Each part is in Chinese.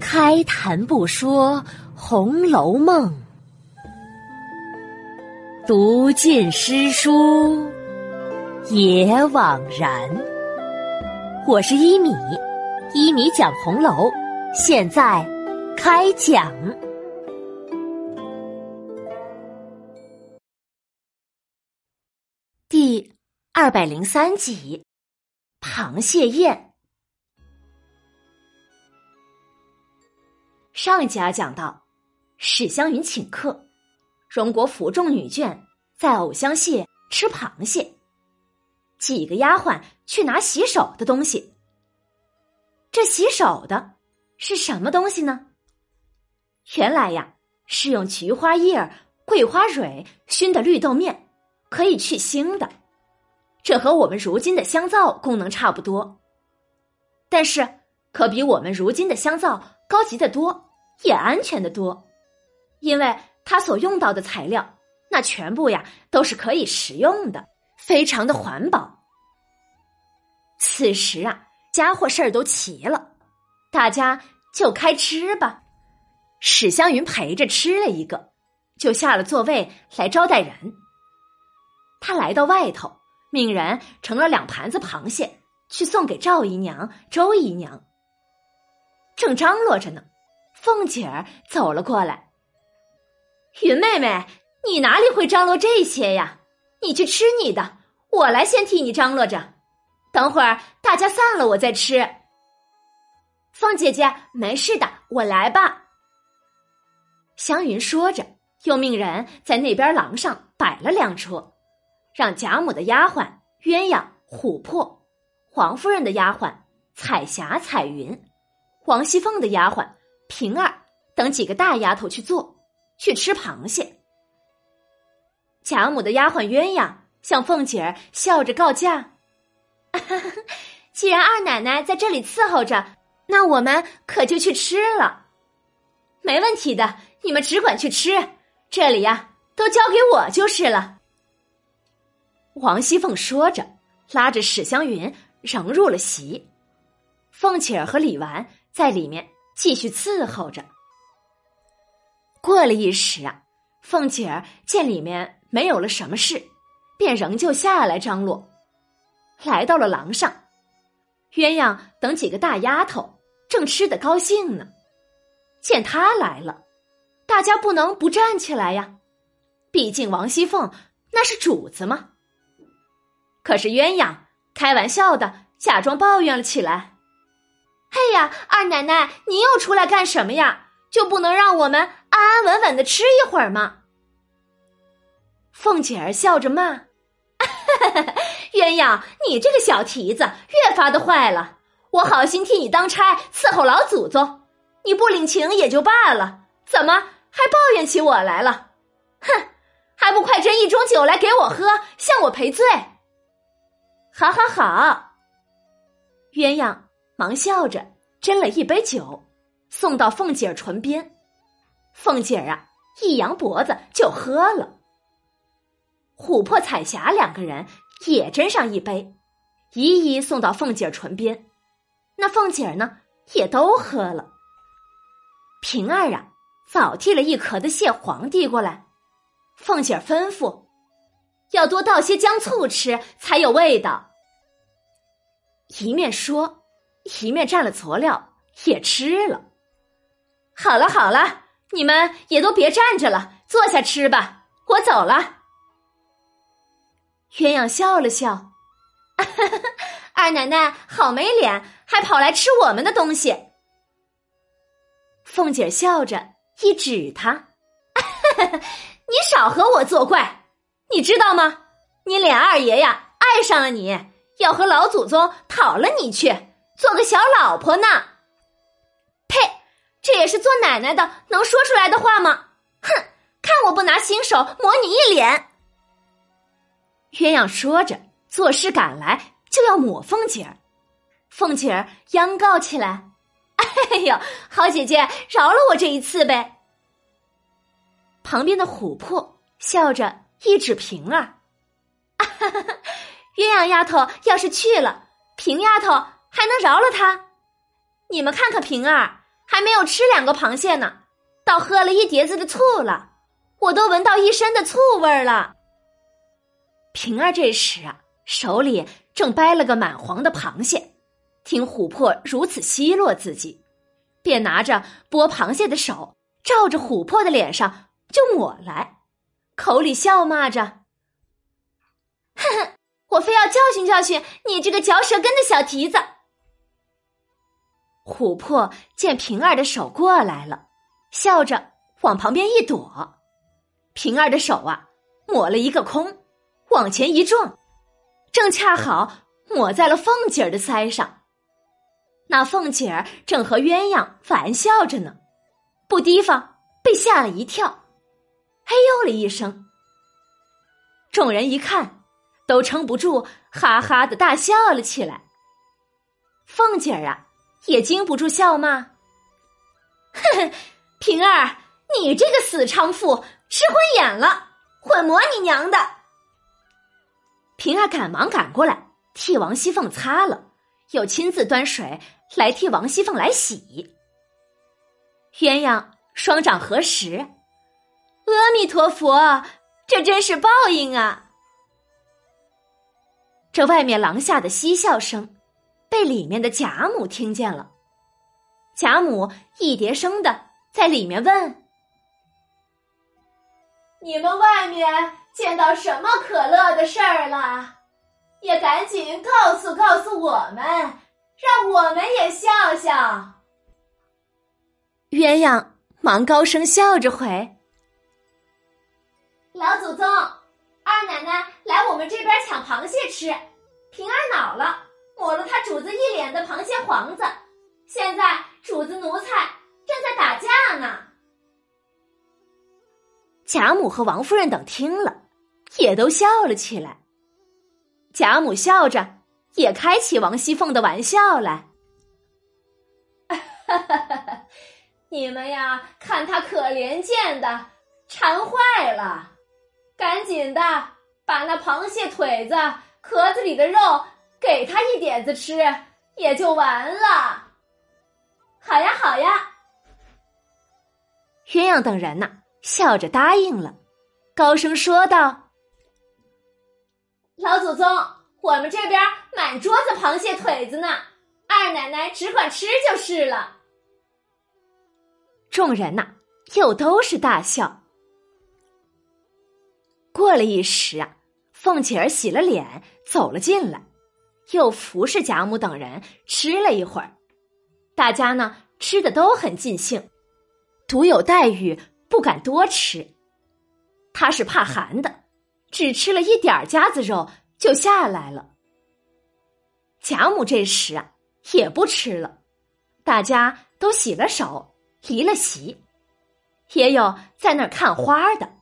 开谈不说《红楼梦》，读尽诗书也枉然。我是一米，一米讲红楼，现在开讲。第二百零三集，螃蟹宴。上一集啊，讲到史湘云请客，荣国府众女眷在藕香榭吃螃蟹，几个丫鬟去拿洗手的东西。这洗手的是什么东西呢？原来呀，是用菊花叶、桂花蕊熏的绿豆面。可以去腥的，这和我们如今的香皂功能差不多，但是可比我们如今的香皂高级的多，也安全的多，因为它所用到的材料，那全部呀都是可以食用的，非常的环保。此时啊，家伙事儿都齐了，大家就开吃吧。史湘云陪着吃了一个，就下了座位来招待人。他来到外头，命人盛了两盘子螃蟹去送给赵姨娘、周姨娘。正张罗着呢，凤姐儿走了过来。云妹妹，你哪里会张罗这些呀？你去吃你的，我来先替你张罗着。等会儿大家散了，我再吃。凤姐姐，没事的，我来吧。湘云说着，又命人在那边廊上摆了两桌。让贾母的丫鬟鸳鸯、琥珀，王夫人的丫鬟彩霞、彩云，王熙凤的丫鬟平儿等几个大丫头去做，去吃螃蟹。贾母的丫鬟鸳鸯向凤姐儿笑着告假：“ 既然二奶奶在这里伺候着，那我们可就去吃了。没问题的，你们只管去吃，这里呀都交给我就是了。”王熙凤说着，拉着史湘云仍入了席。凤姐儿和李纨在里面继续伺候着。过了一时啊，凤姐儿见里面没有了什么事，便仍旧下来张罗。来到了廊上，鸳鸯等几个大丫头正吃得高兴呢，见他来了，大家不能不站起来呀。毕竟王熙凤那是主子嘛。可是鸳鸯开玩笑的假装抱怨了起来：“哎呀，二奶奶，您又出来干什么呀？就不能让我们安安稳稳的吃一会儿吗？”凤姐儿笑着骂：“鸳鸯，你这个小蹄子越发的坏了！我好心替你当差伺候老祖宗，你不领情也就罢了，怎么还抱怨起我来了？哼，还不快斟一盅酒来给我喝，向我赔罪！”好好好！鸳鸯忙笑着斟了一杯酒，送到凤姐儿唇边。凤姐儿啊，一扬脖子就喝了。琥珀、彩霞两个人也斟上一杯，一一送到凤姐儿唇边。那凤姐儿呢，也都喝了。平儿啊，早递了一壳的蟹黄递过来。凤姐儿吩咐。要多倒些姜醋吃才有味道。一面说，一面蘸了佐料也吃了。好了好了，你们也都别站着了，坐下吃吧。我走了。鸳鸯笑了笑，二奶奶好没脸，还跑来吃我们的东西。凤姐笑着一指他，你少和我作怪。你知道吗？你脸二爷呀，爱上了你，要和老祖宗讨了你去做个小老婆呢。呸！这也是做奶奶的能说出来的话吗？哼！看我不拿新手抹你一脸！鸳鸯说着，作势赶来就要抹凤姐儿。凤姐儿央告起来：“哎呦，好姐姐，饶了我这一次呗！”旁边的琥珀笑着。一指平儿，鸳鸯丫头要是去了，平丫头还能饶了他？你们看看平儿，还没有吃两个螃蟹呢，倒喝了一碟子的醋了，我都闻到一身的醋味儿了。平儿这时啊，手里正掰了个满黄的螃蟹，听琥珀如此奚落自己，便拿着剥螃蟹的手，照着琥珀的脸上就抹来，口里笑骂着：“哼哼，我非要教训教训你这个嚼舌根的小蹄子。”琥珀见平儿的手过来了，笑着往旁边一躲，平儿的手啊抹了一个空。往前一撞，正恰好抹在了凤姐儿的腮上。那凤姐儿正和鸳鸯玩笑着呢，不提防被吓了一跳，嘿呦了一声。众人一看，都撑不住，哈哈的大笑了起来。凤姐儿啊，也禁不住笑骂：“哼哼，平儿，你这个死娼妇，吃混眼了，混魔你娘的！”平儿赶忙赶过来替王熙凤擦了，又亲自端水来替王熙凤来洗。鸳鸯双掌合十，阿弥陀佛，这真是报应啊！这外面廊下的嬉笑声，被里面的贾母听见了。贾母一叠声的在里面问：“你们外面？”见到什么可乐的事儿了，也赶紧告诉告诉我们，让我们也笑笑。鸳鸯忙高声笑着回：“老祖宗，二奶奶来我们这边抢螃蟹吃，平儿恼了，抹了他主子一脸的螃蟹黄子，现在主子奴才正在打架呢。”贾母和王夫人等听了。也都笑了起来。贾母笑着，也开起王熙凤的玩笑来：“哈 哈你们呀，看他可怜见的，馋坏了，赶紧的把那螃蟹腿子壳子里的肉给他一点子吃，也就完了。”好呀，好呀。鸳鸯等人呐，笑着答应了，高声说道。老祖宗，我们这边满桌子螃蟹腿子呢，二奶奶只管吃就是了。众人呐，又都是大笑。过了一时啊，凤姐儿洗了脸走了进来，又服侍贾母等人吃了一会儿。大家呢吃的都很尽兴，独有黛玉不敢多吃，她是怕寒的。只吃了一点夹子肉就下来了。贾母这时啊也不吃了，大家都洗了手，离了席，也有在那儿看花的，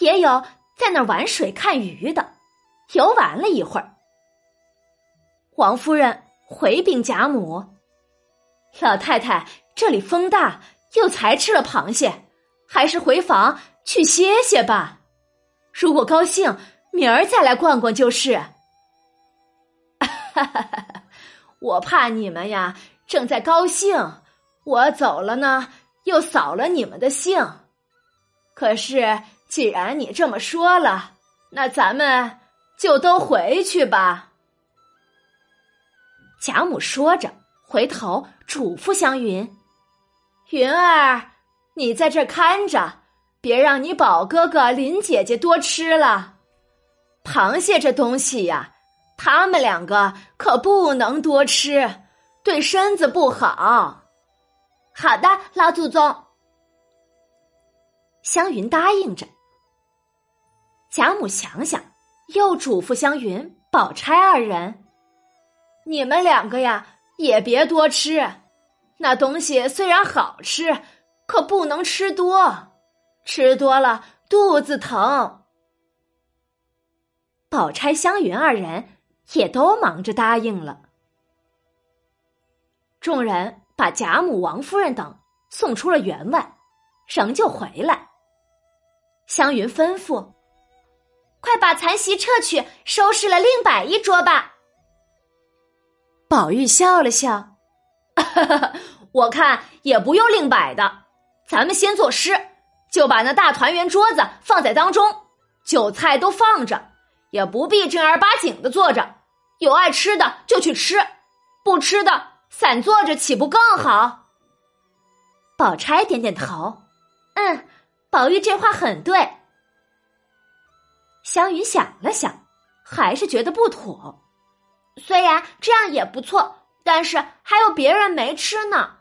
也有在那儿玩水看鱼的，游玩了一会儿。王夫人回禀贾母：“老太太，这里风大，又才吃了螃蟹，还是回房去歇歇吧。”如果高兴，明儿再来逛逛就是。哈哈哈哈我怕你们呀，正在高兴，我走了呢，又扫了你们的兴。可是既然你这么说了，那咱们就都回去吧。贾母说着，回头嘱咐湘云：“云儿，你在这看着。”别让你宝哥哥、林姐姐多吃了，螃蟹这东西呀，他们两个可不能多吃，对身子不好。好的，老祖宗。湘云答应着。贾母想想，又嘱咐湘云、宝钗二人：“你们两个呀，也别多吃，那东西虽然好吃，可不能吃多。”吃多了肚子疼，宝钗、湘云二人也都忙着答应了。众人把贾母、王夫人等送出了园外，仍旧回来。湘云吩咐：“快把残席撤去，收拾了另摆一桌吧。”宝玉笑了笑：“ 我看也不用另摆的，咱们先作诗，就把那大团圆桌子放在当中，酒菜都放着，也不必正儿八经的坐着。有爱吃的就去吃，不吃的散坐着岂不更好？宝钗点点头，嗯，宝玉这话很对。湘云想了想，还是觉得不妥。虽然这样也不错，但是还有别人没吃呢。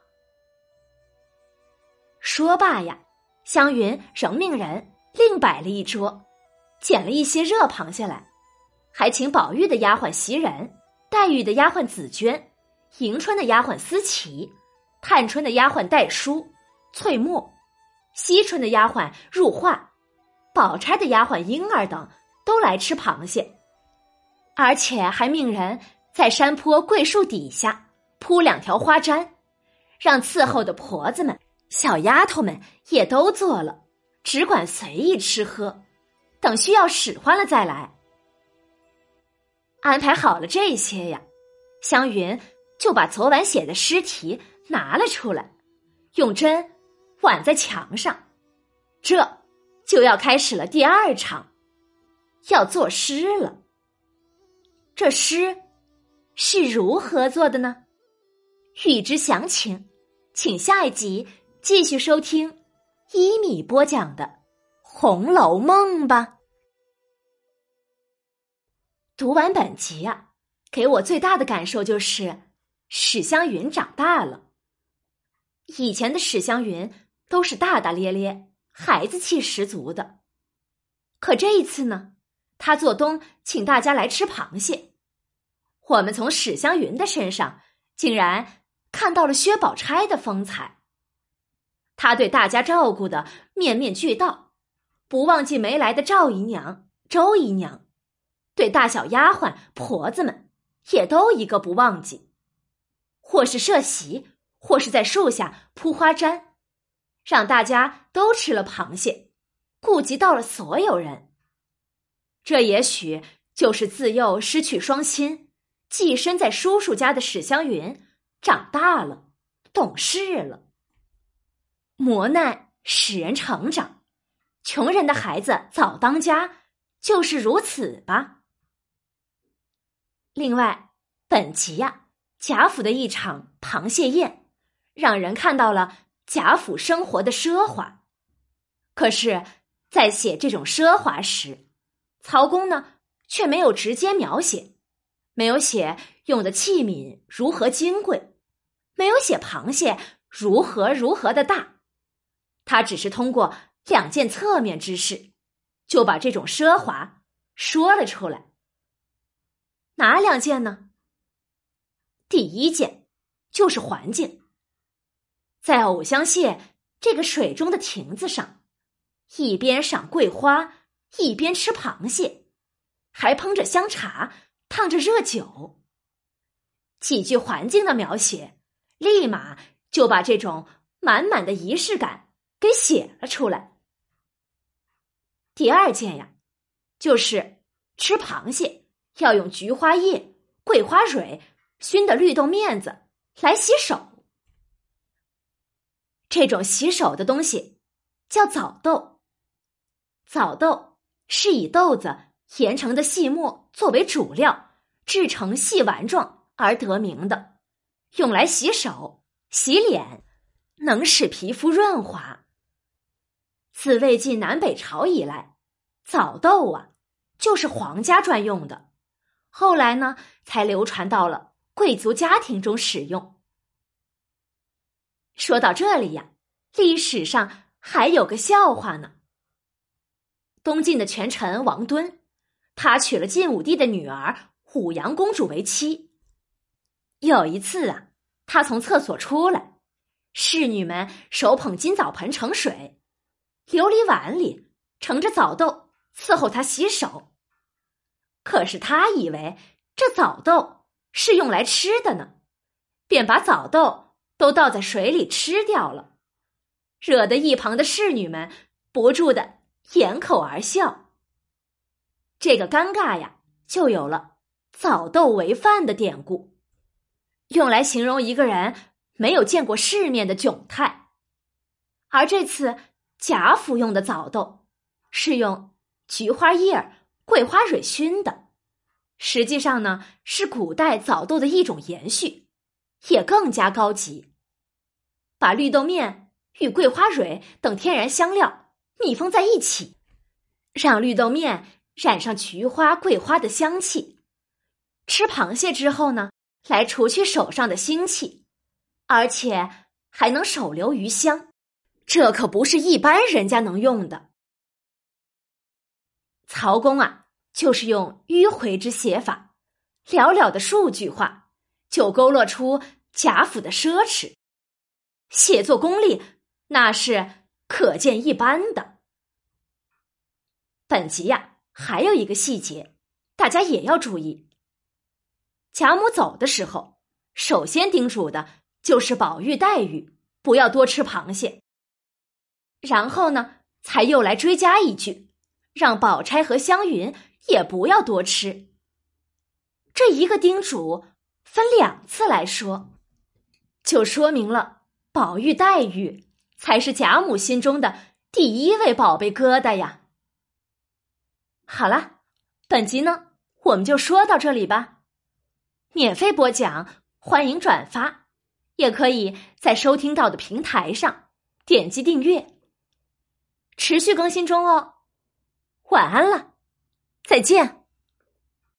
说罢呀，湘云仍命人另摆了一桌，捡了一些热螃蟹来。还请宝玉的丫鬟袭人、黛玉的丫鬟紫鹃、迎春的丫鬟思琪、探春的丫鬟黛书、翠墨、惜春的丫鬟入画、宝钗的丫鬟莺儿等都来吃螃蟹，而且还命人在山坡桂树底下铺两条花毡，让伺候的婆子们、小丫头们也都做了，只管随意吃喝，等需要使唤了再来。安排好了这些呀，湘云就把昨晚写的诗题拿了出来，用针挽在墙上，这就要开始了第二场，要作诗了。这诗是如何做的呢？欲知详情，请下一集继续收听一米播讲的《红楼梦》吧。读完本集呀，给我最大的感受就是史湘云长大了。以前的史湘云都是大大咧咧、孩子气十足的，可这一次呢，他做东请大家来吃螃蟹，我们从史湘云的身上竟然看到了薛宝钗的风采。她对大家照顾的面面俱到，不忘记没来的赵姨娘、周姨娘。对大小丫鬟婆子们，也都一个不忘记，或是设席，或是在树下铺花毡，让大家都吃了螃蟹，顾及到了所有人。这也许就是自幼失去双亲，寄身在叔叔家的史湘云长大了，懂事了。磨难使人成长，穷人的孩子早当家，就是如此吧。另外，本集呀，贾府的一场螃蟹宴，让人看到了贾府生活的奢华。可是，在写这种奢华时，曹公呢却没有直接描写，没有写用的器皿如何金贵，没有写螃蟹如何如何的大，他只是通过两件侧面之事，就把这种奢华说了出来。哪两件呢？第一件就是环境，在藕香榭这个水中的亭子上，一边赏桂花，一边吃螃蟹，还烹着香茶，烫着热酒。几句环境的描写，立马就把这种满满的仪式感给写了出来。第二件呀，就是吃螃蟹。要用菊花叶、桂花蕊熏的绿豆面子来洗手。这种洗手的东西叫枣豆。枣豆是以豆子研成的细末作为主料制成细丸状而得名的，用来洗手、洗脸，能使皮肤润滑。自魏晋南北朝以来，枣豆啊就是皇家专用的。后来呢，才流传到了贵族家庭中使用。说到这里呀，历史上还有个笑话呢。东晋的权臣王敦，他娶了晋武帝的女儿虎阳公主为妻。有一次啊，他从厕所出来，侍女们手捧金澡盆盛水，琉璃碗里盛着枣豆，伺候他洗手。可是他以为这枣豆是用来吃的呢，便把枣豆都倒在水里吃掉了，惹得一旁的侍女们不住的掩口而笑。这个尴尬呀，就有了“枣豆为饭”的典故，用来形容一个人没有见过世面的窘态。而这次贾府用的枣豆是用菊花叶儿、桂花蕊熏的，实际上呢是古代枣豆的一种延续，也更加高级。把绿豆面与桂花蕊等天然香料密封在一起，让绿豆面染上菊花、桂花的香气。吃螃蟹之后呢，来除去手上的腥气，而且还能手留余香。这可不是一般人家能用的。曹公啊，就是用迂回之写法，寥寥的数句话，就勾勒出贾府的奢侈，写作功力那是可见一斑的。本集呀，还有一个细节，大家也要注意。贾母走的时候，首先叮嘱的就是宝玉、黛玉不要多吃螃蟹。然后呢，才又来追加一句，让宝钗和湘云也不要多吃。这一个叮嘱分两次来说，就说明了宝玉、黛玉才是贾母心中的第一位宝贝疙瘩呀。好了，本集呢我们就说到这里吧。免费播讲，欢迎转发，也可以在收听到的平台上点击订阅。持续更新中哦，晚安了，再见。